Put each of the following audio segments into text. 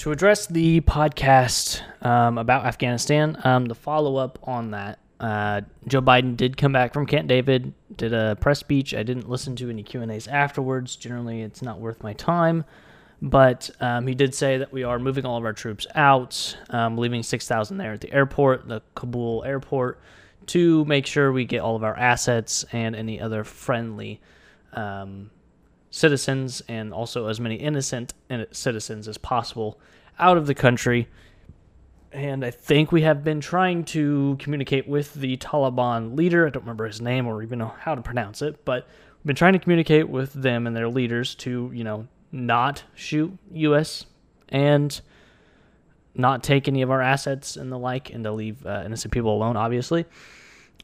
to address the podcast um, about Afghanistan, um, the follow up on that, uh, Joe Biden did come back from Camp David, did a press speech. I didn't listen to any Q and A's afterwards. Generally, it's not worth my time. But um, he did say that we are moving all of our troops out, um, leaving 6,000 there at the airport, the Kabul airport, to make sure we get all of our assets and any other friendly um, citizens and also as many innocent citizens as possible out of the country. And I think we have been trying to communicate with the Taliban leader. I don't remember his name or even know how to pronounce it, but we've been trying to communicate with them and their leaders to, you know, not shoot U.S. and not take any of our assets and the like, and to leave uh, innocent people alone, obviously.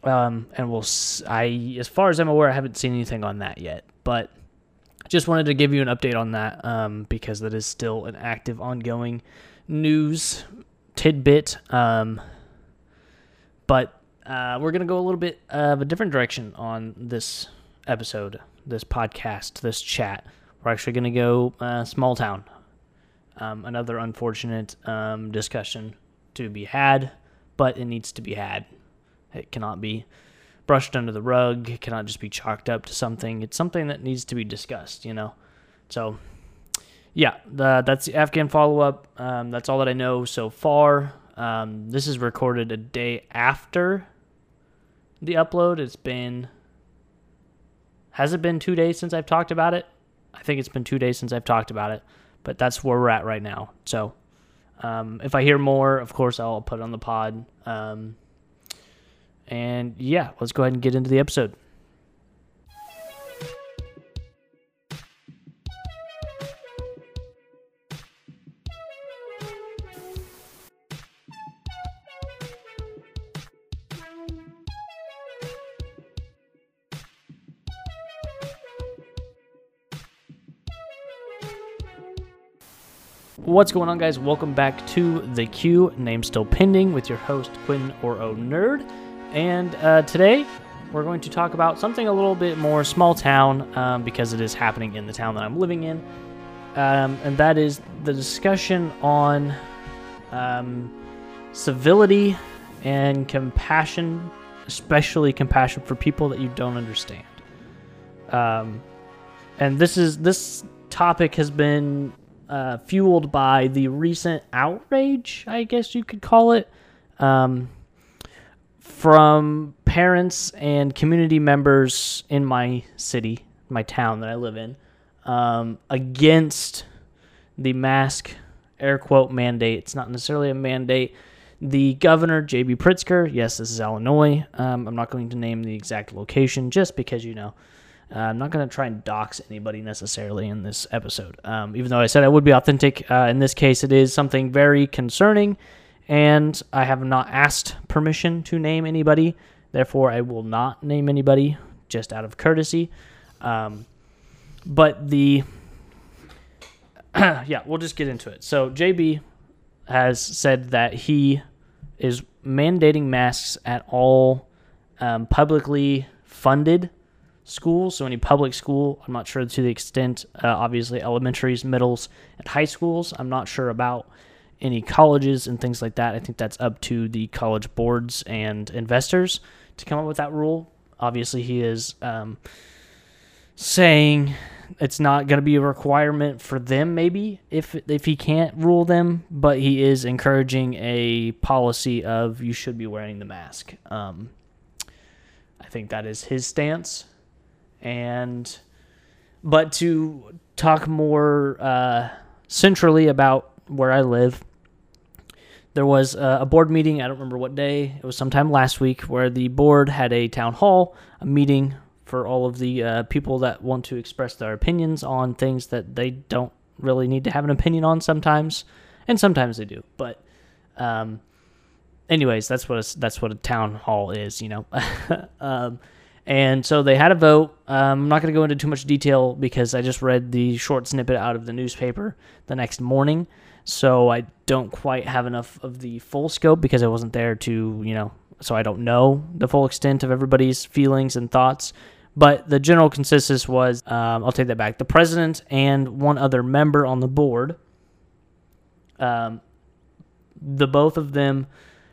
Um, and we'll, I, as far as I'm aware, I haven't seen anything on that yet, but just wanted to give you an update on that um, because that is still an active, ongoing news tidbit. Um, but uh, we're going to go a little bit of a different direction on this episode, this podcast, this chat. We're actually going to go uh, small town. Um, another unfortunate um, discussion to be had, but it needs to be had. It cannot be brushed under the rug. It cannot just be chalked up to something. It's something that needs to be discussed, you know? So, yeah, the, that's the Afghan follow up. Um, that's all that I know so far. Um, this is recorded a day after the upload. It's been. Has it been two days since I've talked about it? I think it's been two days since I've talked about it, but that's where we're at right now. So, um, if I hear more, of course, I'll put it on the pod. Um, and yeah, let's go ahead and get into the episode. What's going on, guys? Welcome back to The Q, name still pending, with your host, Quinn or O Nerd. And uh, today we're going to talk about something a little bit more small town um, because it is happening in the town that I'm living in. Um, and that is the discussion on um, civility and compassion, especially compassion for people that you don't understand. Um, and this is this topic has been uh, fueled by the recent outrage, I guess you could call it, um, from parents and community members in my city, my town that I live in, um, against the mask air quote mandate. It's not necessarily a mandate. The governor, J.B. Pritzker, yes, this is Illinois. Um, I'm not going to name the exact location just because you know. Uh, I'm not going to try and dox anybody necessarily in this episode. Um, even though I said I would be authentic, uh, in this case, it is something very concerning and I have not asked permission to name anybody. Therefore, I will not name anybody just out of courtesy. Um, but the yeah, we'll just get into it. So JB has said that he is mandating masks at all um, publicly funded schools. So any public school, I'm not sure to the extent. Uh, obviously, elementaries, middles, and high schools. I'm not sure about any colleges and things like that. I think that's up to the college boards and investors to come up with that rule. Obviously, he is um, saying it's not going to be a requirement for them, maybe if if he can't rule them, but he is encouraging a policy of you should be wearing the mask. Um, I think that is his stance, and but to talk more uh, centrally about where I live, there was a board meeting. I don't remember what day. It was sometime last week where the board had a town hall, a meeting for all of the uh, people that want to express their opinions on things that they don't really need to have an opinion on sometimes, and sometimes they do. But, um, anyways, that's what a, that's what a town hall is, you know. um, and so they had a vote. Um, I'm not going to go into too much detail because I just read the short snippet out of the newspaper the next morning so I don't quite have enough of the full scope because I wasn't there to, you know, so I don't know the full extent of everybody's feelings and thoughts. But the general consensus was um, I'll take that back. The president and one other member on the board Um, the both of them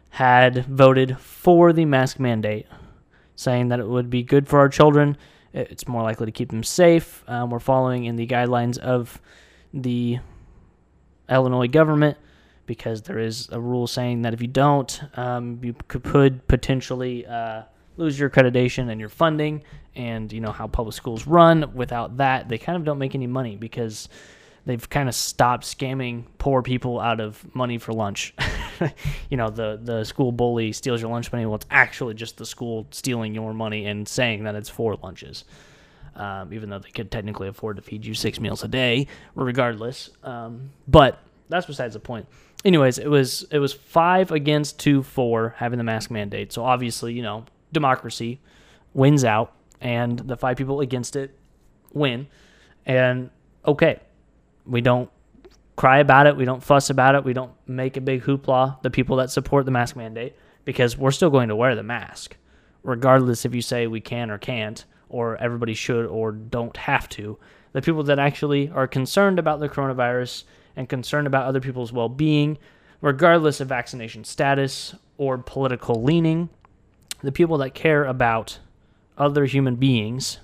had voted for the mask mandate, saying that it would be good for our children. It's more likely to keep them safe. Um, we're following in the guidelines of the Illinois government because there is a rule saying that if you don't, um, you could potentially uh, lose your accreditation and your funding. And you know how public schools run. Without that, they kind of don't make any money because they've kind of stopped scamming poor people out of money for lunch. you know, the the school bully steals your lunch money. Well, it's actually just the school stealing your money and saying that it's for lunches. Um, even though they could technically afford to feed you six meals a day, regardless. Um, but that's besides the point. Anyways, it was it was five against two for having the mask mandate. So obviously, you know, democracy wins out, and the five people against it win. And okay, we don't cry about it. We don't fuss about it. We don't make a big hoopla, the people that support the mask mandate, because we're still going to wear the mask, regardless if you say we can or can't, or everybody should or don't have to. The people that actually are concerned about the coronavirus and concerned about other people's well being, regardless of vaccination status or political leaning, the people that care about other human beings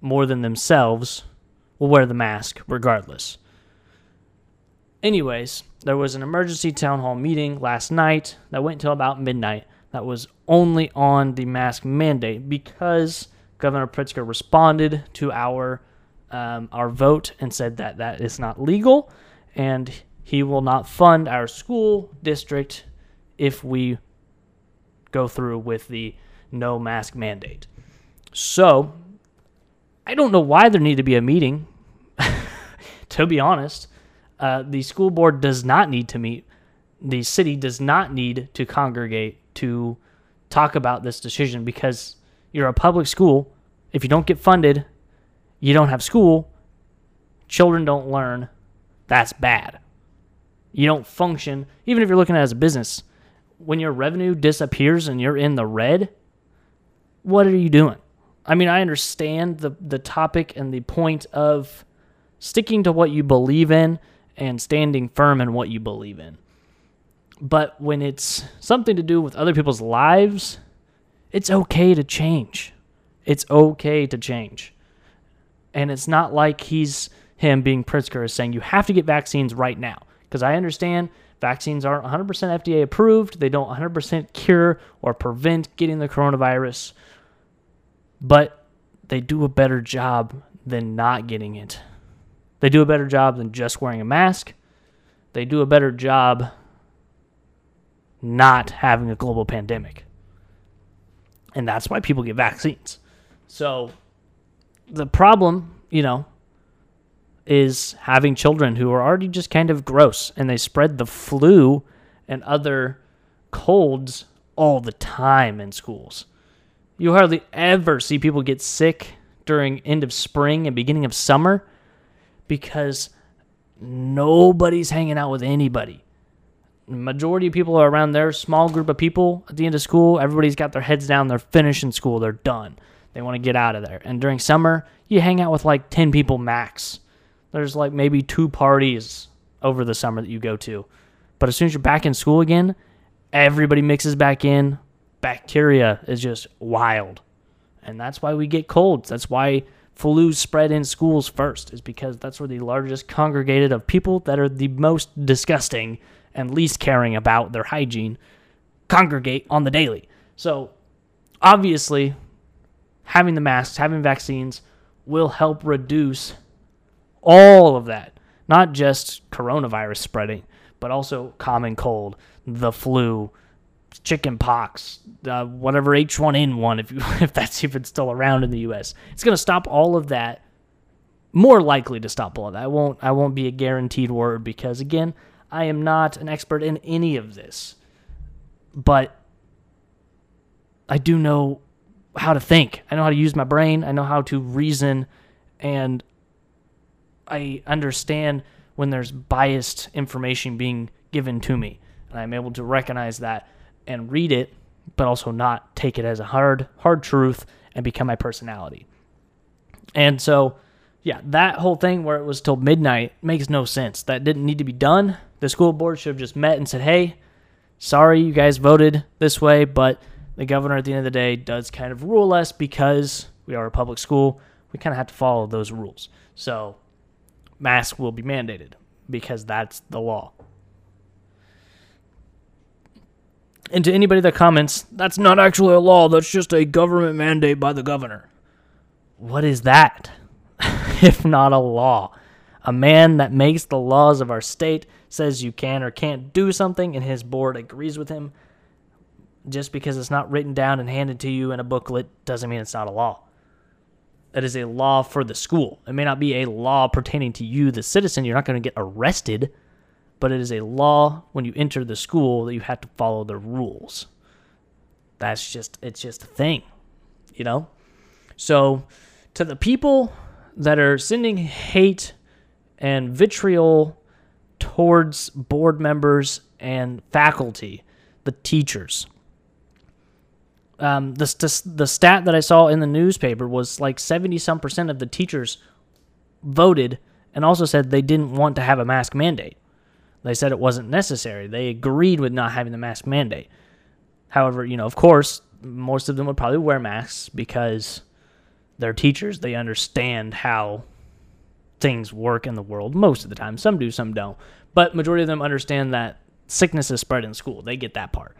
more than themselves will wear the mask regardless. Anyways, there was an emergency town hall meeting last night that went until about midnight that was only on the mask mandate because Governor Pritzker responded to our um, our vote and said that that is not legal and he will not fund our school district if we go through with the no mask mandate. So, I don't know why there need to be a meeting to be honest, uh, the school board does not need to meet. The city does not need to congregate to talk about this decision because you're a public school. If you don't get funded, you don't have school. Children don't learn. That's bad. You don't function, even if you're looking at it as a business. When your revenue disappears and you're in the red, what are you doing? I mean, I understand the the topic and the point of sticking to what you believe in and standing firm in what you believe in. But when it's something to do with other people's lives, it's okay to change. It's okay to change. And it's not like he's him being Pritzker is saying you have to get vaccines right now. Because I understand vaccines aren't 100% FDA approved. They don't 100% cure or prevent getting the coronavirus. But they do a better job than not getting it. They do a better job than just wearing a mask. They do a better job not having a global pandemic. And that's why people get vaccines. So the problem, you know, is having children who are already just kind of gross and they spread the flu and other colds all the time in schools. You hardly ever see people get sick during end of spring and beginning of summer because nobody's hanging out with anybody. Majority of people are around their small group of people at the end of school. Everybody's got their heads down. They're finishing school. They're done. They want to get out of there. And during summer, you hang out with like 10 people max. There's like maybe two parties over the summer that you go to. But as soon as you're back in school again, everybody mixes back in. Bacteria is just wild. And that's why we get colds. That's why flu spread in schools first is because that's where the largest congregated of people that are the most disgusting and least caring about their hygiene congregate on the daily. So, obviously, having the masks, having vaccines will help reduce all of that. Not just coronavirus spreading, but also common cold, the flu, chicken pox, uh, whatever H1N1, if you, if that's even still around in the U.S. It's going to stop all of that. More likely to stop all of that. I won't. I won't be a guaranteed word because again, I am not an expert in any of this, but I do know how to think. I know how to use my brain. I know how to reason, and I understand when there's biased information being given to me, and I'm able to recognize that and read it, but also not take it as a hard hard truth and become my personality. And so yeah, that whole thing where it was till midnight makes no sense. That didn't need to be done. The school board should have just met and said, "Hey, sorry you guys voted this way, but the governor at the end of the day does kind of rule us because we are a public school. We kind of have to follow those rules. So, masks will be mandated because that's the law." And to anybody that comments, that's not actually a law, that's just a government mandate by the governor. What is that? if not a law? A man that makes the laws of our state says you can or can't do something, and his board agrees with him. Just because it's not written down and handed to you in a booklet doesn't mean it's not a law. It is a law for the school. It may not be a law pertaining to you, the citizen. You're not going to get arrested but it is a law when you enter the school that you have to follow the rules. That's just it's just a thing, you know? So to the people that are sending hate and vitriol towards board members and faculty, the teachers. Um, the, the, the stat that I saw in the newspaper was like 70 some percent of the teachers voted and also said they didn't want to have a mask mandate. They said it wasn't necessary. They agreed with not having the mask mandate. However, you know, of course, most of them would probably wear masks because they're teachers. They understand how things work in the world most of the time. Some do, some don't. But majority of them understand that sickness is spread in school. They get that part.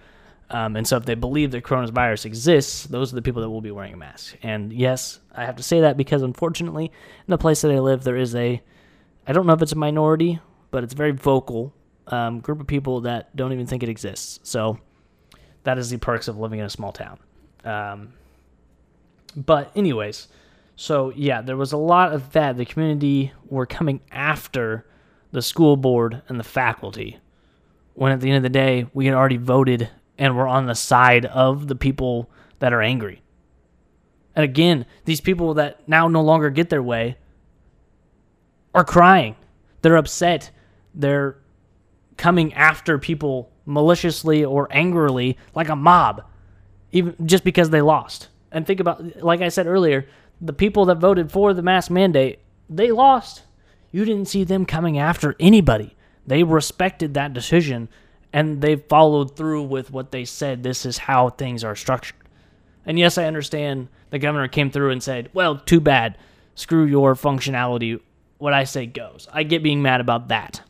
Um, and so if they believe that coronavirus exists, those are the people that will be wearing a mask. And yes, I have to say that because unfortunately, in the place that I live, there is a, I don't know if it's a minority but it's a very vocal um, group of people that don't even think it exists. So that is the perks of living in a small town. Um, but anyways, so yeah, there was a lot of that. The community were coming after the school board and the faculty. When at the end of the day, we had already voted and were on the side of the people that are angry. And again, these people that now no longer get their way are crying. They're upset they're coming after people maliciously or angrily like a mob even just because they lost and think about like i said earlier the people that voted for the mask mandate they lost. You didn't see them coming after anybody. They respected that decision and they followed through with what they said. This is how things are structured. And yes i understand the governor came through and said well too bad. Screw your functionality. What i say goes. I get being mad about that.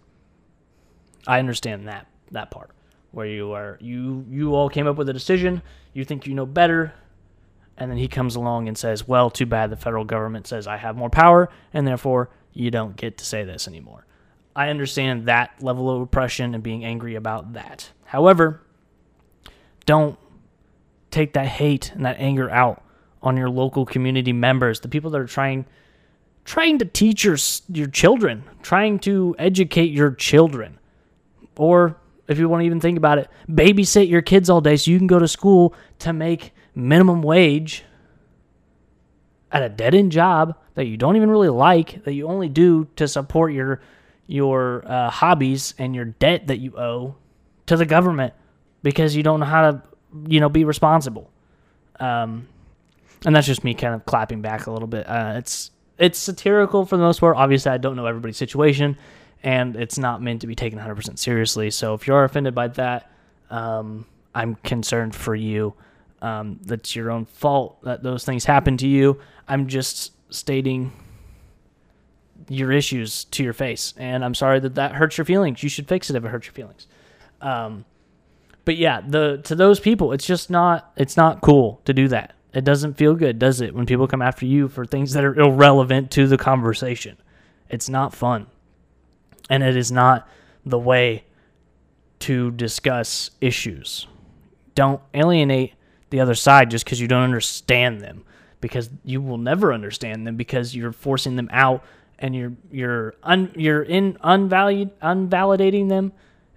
I understand that that part where you are you you all came up with a decision, you think you know better, and then he comes along and says, "Well, too bad the federal government says I have more power and therefore you don't get to say this anymore." I understand that level of oppression and being angry about that. However, don't take that hate and that anger out on your local community members, the people that are trying trying to teach your your children, trying to educate your children. Or if you want to even think about it, babysit your kids all day so you can go to school to make minimum wage at a dead end job that you don't even really like, that you only do to support your your uh, hobbies and your debt that you owe to the government because you don't know how to, you know, be responsible. Um, and that's just me kind of clapping back a little bit. Uh, it's it's satirical for the most part. Obviously, I don't know everybody's situation, and it's not meant to be taken 100% seriously. So if you're offended by that, um, I'm concerned for you. Um, that's your own fault that those things happen to you. I'm just stating your issues to your face, and I'm sorry that that hurts your feelings. You should fix it if it hurts your feelings. Um, but yeah, the to those people, it's just not it's not cool to do that. It doesn't feel good, does it? When people come after you for things that are irrelevant to the conversation, it's not fun and it is not the way to discuss issues. Don't alienate the other side just because you don't understand them, because you will never understand them because you're forcing them out and you're you're un, you're in unvalued unvalidating them,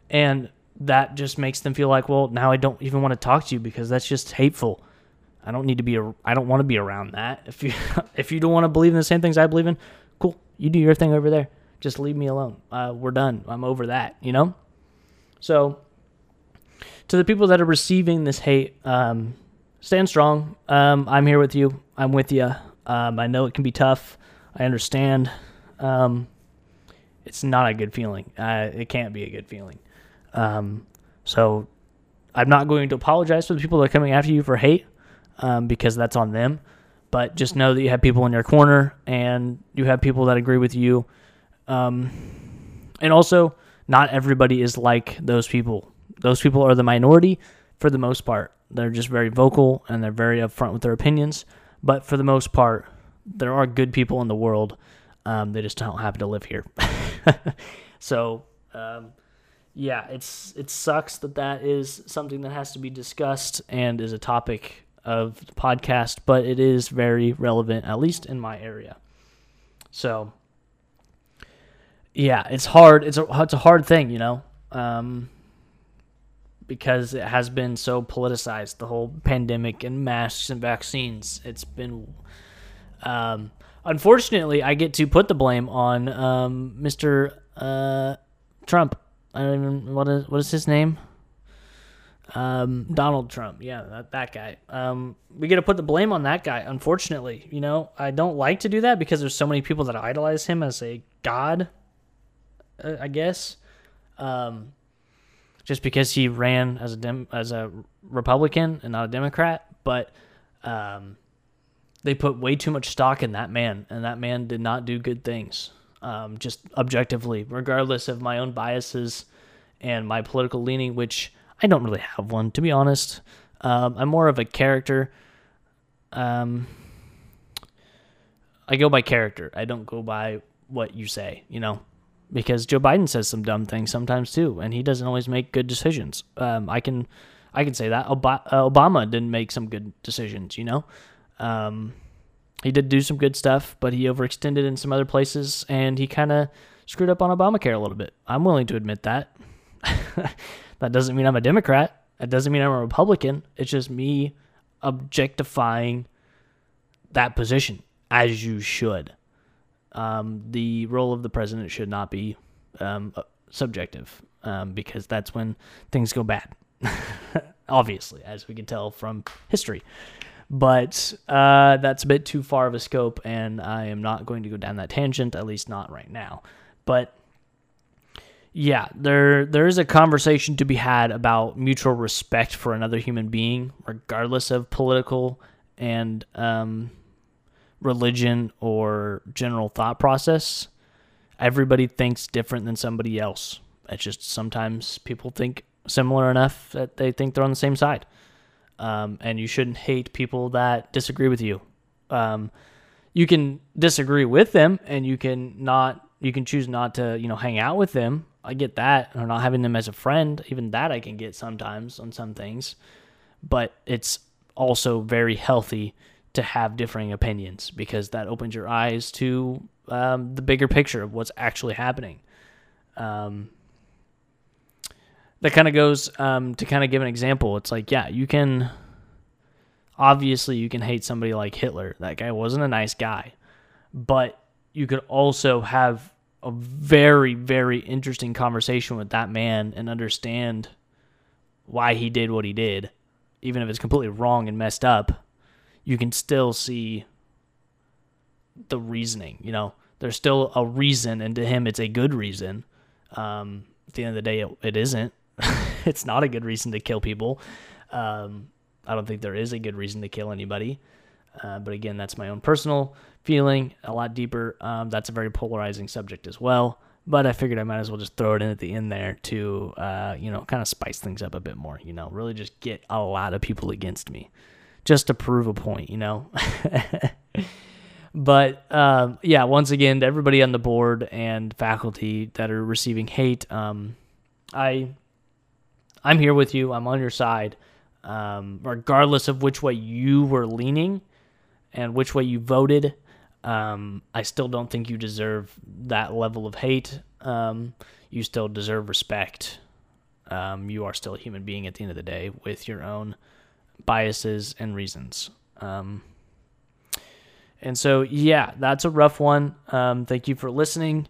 and that just makes them feel like, well, now I don't even want to talk to you because that's just hateful. I don't need to be. A, I don't want to be around that. If you if you don't want to believe in the same things I believe in, cool. You do your thing over there. Just leave me alone. Uh, we're done. I'm over that, you know? So, to the people that are receiving this hate, um, stand strong. Um, I'm here with you. I'm with you. Um, I know it can be tough. I understand. Um, it's not a good feeling. Uh, it can't be a good feeling. Um, so I'm not going to apologize for the people that are coming after you for hate um, because that's on them. But just know that you have people in your corner and you have people that agree with you. Um, and also, not everybody is like those people. Those people are the minority for the most part. They're just very vocal and they're very upfront with their opinions. But for the most part, there are good people in the world. Um, they just don't happen to live here. so, um, yeah, it's it sucks that that is something that has to be discussed and is a topic of the podcast, but it is very relevant, at least in my area. So, yeah, it's hard. It's a it's a hard thing, you know, um, because it has been so politicized. The whole pandemic and masks and vaccines. It's been, um, unfortunately, I get to put the blame on um, Mr. Uh, Trump. I don't even what is what is his name? Um, Donald Trump. Yeah, that, that guy. Um, we get to put the blame on that guy. Unfortunately, you know, I don't like to do that because there's so many people that idolize him as a god. Uh, I guess. Um, just because he ran as a dem- as a Republican and not a Democrat, but um, they put way too much stock in that man, and that man did not do good things um, just objectively, regardless of my own biases and my political leaning, which I don't really have one, to be honest. Um, I'm more of a character. Um, I go by character. I don't go by what you say, you know, because Joe Biden says some dumb things sometimes too, and he doesn't always make good decisions. Um, I can, I can say that uh, Obama didn't make some good decisions, you know. Um, he did do some good stuff, but he overextended in some other places, and he kind of screwed up on Obamacare a little bit. I'm willing to admit that. that doesn't mean I'm a Democrat. That doesn't mean I'm a Republican. It's just me objectifying that position, as you should. Um, the role of the president should not be um, uh, subjective um, because that's when things go bad. Obviously, as we can tell from history but uh, that's a bit too far of a scope, and I am not going to go down that tangent, at least not right now. But yeah, there there is a conversation to be had about mutual respect for another human being, regardless of political and um, religion or general thought process. Everybody thinks different than somebody else. It's just sometimes people think similar enough that they think they're on the same side um, and you shouldn't hate people that disagree with you. Um, you can disagree with them, and you can not. You can choose not to, you know, hang out with them. I get that, or not having them as a friend. Even that I can get sometimes on some things, but it's also very healthy to have differing opinions because that opens your eyes to um, the bigger picture of what's actually happening. Um, that kind of goes um, to kind of give an example. It's like, yeah, you can obviously you can hate somebody like Hitler. That guy wasn't a nice guy, but you could also have a very very interesting conversation with that man and understand why he did what he did, even if it's completely wrong and messed up. You can still see the reasoning. You know, there's still a reason, and to him, it's a good reason. Um, at the end of the day, it, it isn't it's not a good reason to kill people. Um, I don't think there is a good reason to kill anybody. Uh, but again, that's my own personal feeling, a lot deeper. Um, that's a very polarizing subject as well. But I figured I might as well just throw it in at the end there to, uh, you know, kind of spice things up a bit more. You know, really just get a lot of people against me, just to prove a point. You know. but um, yeah, once again, to everybody on the board and faculty that are receiving hate, um, I I'm here with you. I'm on your side. Um, regardless of which way you were leaning and which way you voted, um, I still don't think you deserve that level of hate. Um, you still deserve respect. You are still a human being at the end of the day with your own biases and reasons. Um, and so, yeah, that's a rough one. Um, thank you for listening.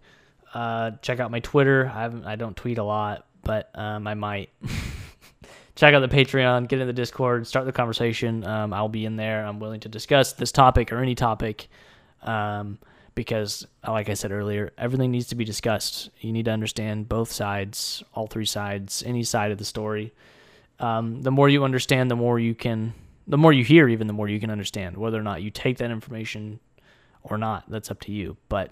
Uh, check out my Twitter. I haven't, I don't tweet a lot, but um, I might check out the Patreon, get in the Discord, start the conversation. Um, I'll be in there. I'm willing to discuss this topic or any topic. Um, because, like I said earlier, everything needs to be discussed. You need to understand both sides, all three sides, any side of the story. Um, the more you understand, the more you can, the more you hear, even the more you can understand. Whether or not you take that information or not, that's up to you. But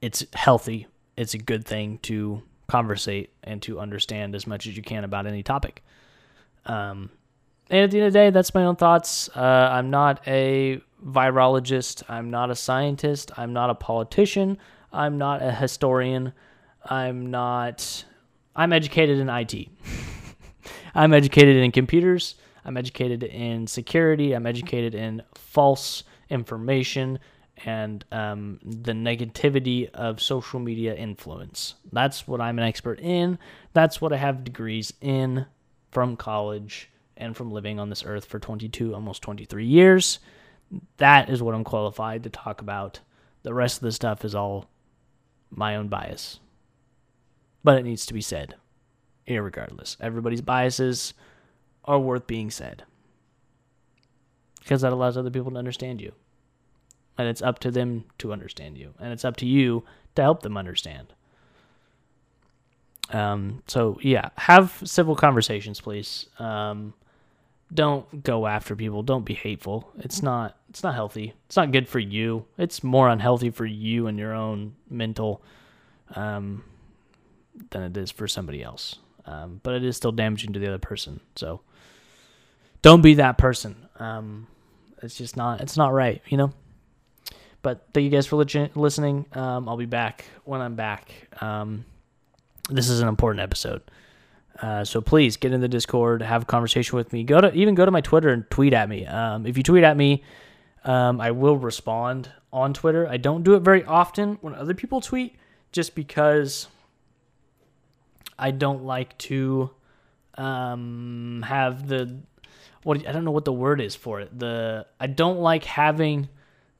it's healthy. It's a good thing to conversate and to understand as much as you can about any topic. Um, and at the end of the day, that's my own thoughts. Uh, I'm not a virologist. I'm not a scientist. I'm not a politician. I'm not a historian. I'm not. I'm educated in IT. I'm educated in computers. I'm educated in security. I'm educated in false information and um, the negativity of social media influence. That's what I'm an expert in. That's what I have degrees in from college and from living on this earth for 22, almost 23 years. That is what I'm qualified to talk about. The rest of the stuff is all my own bias. But it needs to be said, irregardless. Everybody's biases are worth being said because that allows other people to understand you. And it's up to them to understand you. And it's up to you to help them understand. Um, so, yeah, have civil conversations, please. Um, don't go after people. Don't be hateful. It's not it's not healthy. It's not good for you. It's more unhealthy for you and your own mental um, than it is for somebody else. Um, but it is still damaging to the other person. So don't be that person. Um, it's just not it's not right, you know. But thank you guys for li- listening. Um, I'll be back when I'm back. Um, this is an important episode. Uh, so please get in the Discord, have a conversation with me. Go to even go to my Twitter and tweet at me. Um, if you tweet at me, um, I will respond on Twitter. I don't do it very often when other people tweet, just because I don't like to um, have the what I don't know what the word is for it. The I don't like having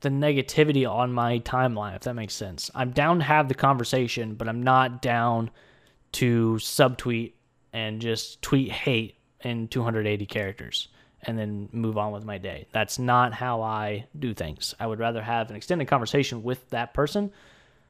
the negativity on my timeline. If that makes sense, I'm down to have the conversation, but I'm not down to subtweet and just tweet hate in 280 characters and then move on with my day. That's not how I do things. I would rather have an extended conversation with that person,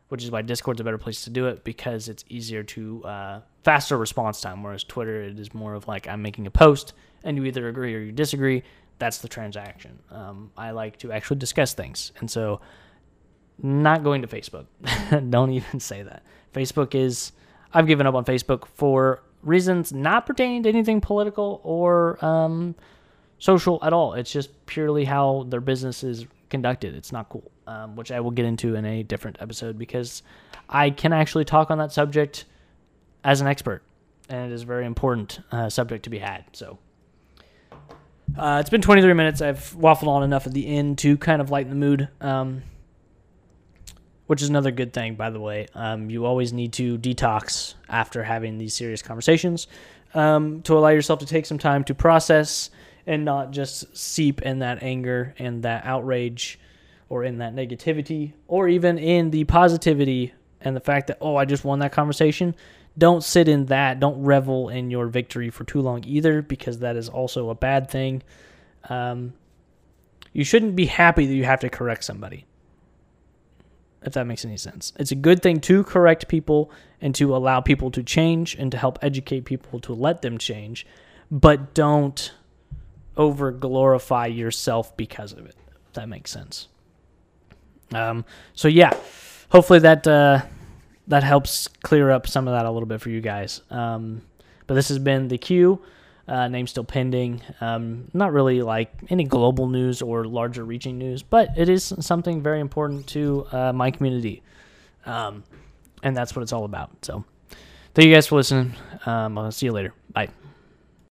which is why Discord's a better place to do it because it's easier to uh, faster response time. Whereas Twitter, it is more of like I'm making a post and you either agree or you disagree. That's the transaction. Um, I like to actually discuss things, and so not going to Facebook. Don't even say that. Facebook is. I've given up on Facebook for reasons not pertaining to anything political or um, social at all. It's just purely how their business is conducted. It's not cool, um, which I will get into in a different episode because I can actually talk on that subject as an expert, and it is a very important uh, subject to be had. So. Uh, it's been 23 minutes. I've waffled on enough at the end to kind of lighten the mood. Um, which is another good thing, by the way. Um, you always need to detox after having these serious conversations um, to allow yourself to take some time to process and not just seep in that anger and that outrage or in that negativity or even in the positivity and the fact that, oh, I just won that conversation. Don't sit in that. Don't revel in your victory for too long either, because that is also a bad thing. Um, you shouldn't be happy that you have to correct somebody if that makes any sense. It's a good thing to correct people and to allow people to change and to help educate people to let them change, but don't over glorify yourself because of it. If that makes sense. Um, so yeah, hopefully that uh, that helps clear up some of that a little bit for you guys. Um, but this has been the Q. Uh, name still pending. Um, not really like any global news or larger reaching news, but it is something very important to uh, my community. Um, and that's what it's all about. So, thank you guys for listening. Um, I'll see you later. Bye.